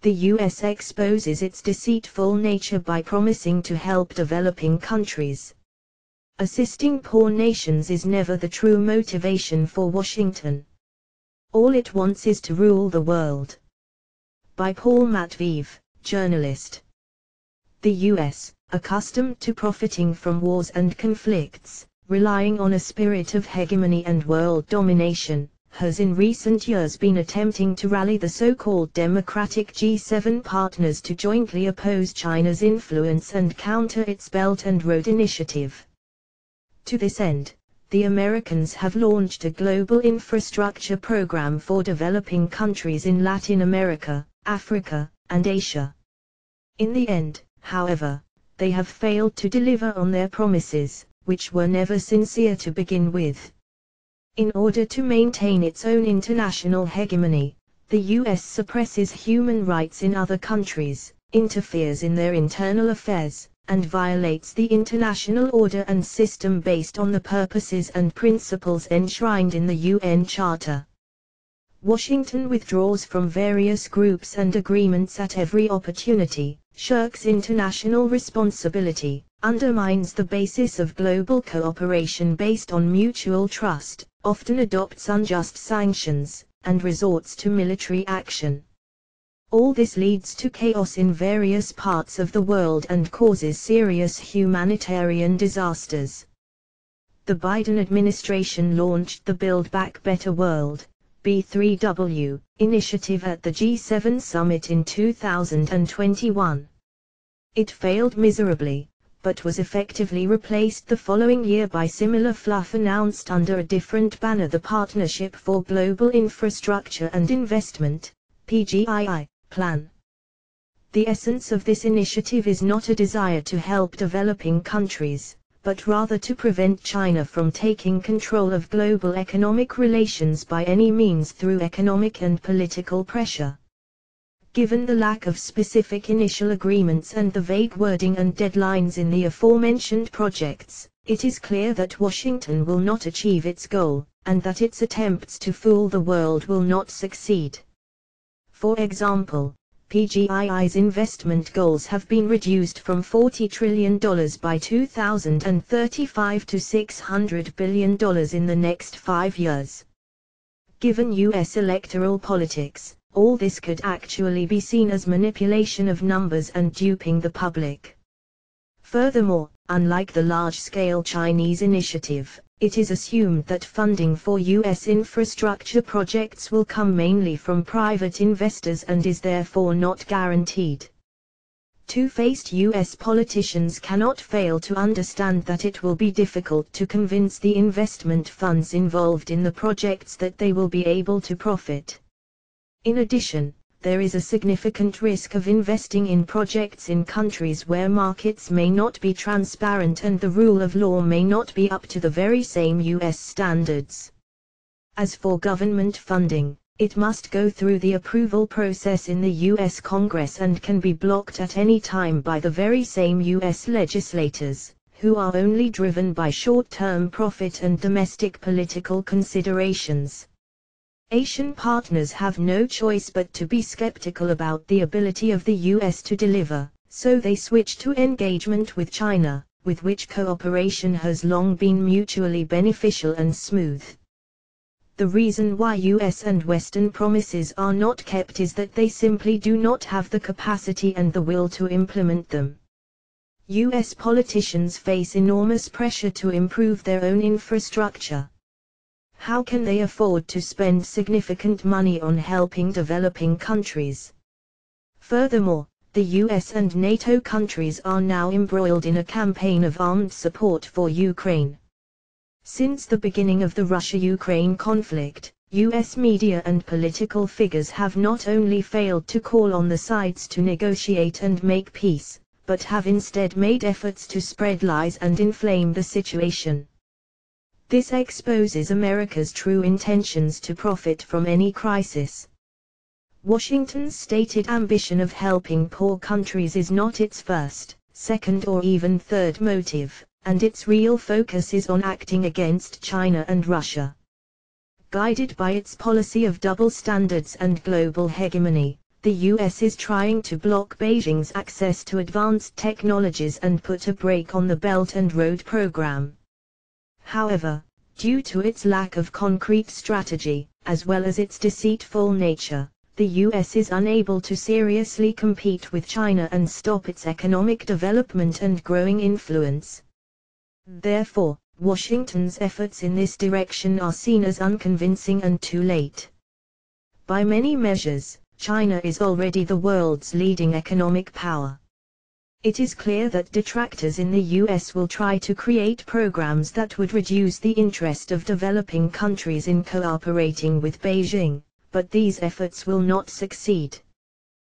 the US exposes its deceitful nature by promising to help developing countries. Assisting poor nations is never the true motivation for Washington. All it wants is to rule the world. By Paul Matveev, journalist. The US, accustomed to profiting from wars and conflicts, relying on a spirit of hegemony and world domination, has in recent years been attempting to rally the so-called democratic G7 partners to jointly oppose China's influence and counter its Belt and Road Initiative. To this end, the Americans have launched a global infrastructure program for developing countries in Latin America, Africa, and Asia. In the end, however, they have failed to deliver on their promises, which were never sincere to begin with. In order to maintain its own international hegemony, the US suppresses human rights in other countries, interferes in their internal affairs, and violates the international order and system based on the purposes and principles enshrined in the UN Charter. Washington withdraws from various groups and agreements at every opportunity, shirks international responsibility, undermines the basis of global cooperation based on mutual trust, often adopts unjust sanctions, and resorts to military action. All this leads to chaos in various parts of the world and causes serious humanitarian disasters. The Biden administration launched the Build Back Better World, B3W, initiative at the G7 summit in 2021. It failed miserably, but was effectively replaced the following year by similar fluff announced under a different banner the Partnership for Global Infrastructure and Investment, PGII, plan. The essence of this initiative is not a desire to help developing countries, but rather to prevent China from taking control of global economic relations by any means through economic and political pressure. Given the lack of specific initial agreements and the vague wording and deadlines in the aforementioned projects, it is clear that Washington will not achieve its goal, and that its attempts to fool the world will not succeed. For example, PGII's investment goals have been reduced from $40 trillion by 2035 to $600 billion in the next five years. Given U.S. electoral politics, all this could actually be seen as manipulation of numbers and duping the public. Furthermore, unlike the large-scale Chinese initiative, it is assumed that funding for U.S. infrastructure projects will come mainly from private investors and is therefore not guaranteed. Two-faced U.S. politicians cannot fail to understand that it will be difficult to convince the investment funds involved in the projects that they will be able to profit. In addition, there is a significant risk of investing in projects in countries where markets may not be transparent and the rule of law may not be up to the very same US standards. As for government funding, it must go through the approval process in the US Congress and can be blocked at any time by the very same US legislators, who are only driven by short-term profit and domestic political considerations. Asian partners have no choice but to be skeptical about the ability of the US to deliver, so they switch to engagement with China, with which cooperation has long been mutually beneficial and smooth. The reason why US and Western promises are not kept is that they simply do not have the capacity and the will to implement them. US politicians face enormous pressure to improve their own infrastructure, how can they afford to spend significant money on helping developing countries? Furthermore, the US and NATO countries are now embroiled in a campaign of armed support for Ukraine. Since the beginning of the Russia-Ukraine conflict, US media and political figures have not only failed to call on the sides to negotiate and make peace, but have instead made efforts to spread lies and inflame the situation. This exposes America's true intentions to profit from any crisis. Washington's stated ambition of helping poor countries is not its first, second or even third motive, and its real focus is on acting against China and Russia. Guided by its policy of double standards and global hegemony, the US is trying to block Beijing's access to advanced technologies and put a brake on the Belt and Road program. However, due to its lack of concrete strategy, as well as its deceitful nature, the US is unable to seriously compete with China and stop its economic development and growing influence. Therefore, Washington's efforts in this direction are seen as unconvincing and too late. By many measures, China is already the world's leading economic power. It is clear that detractors in the US will try to create programs that would reduce the interest of developing countries in cooperating with Beijing, but these efforts will not succeed.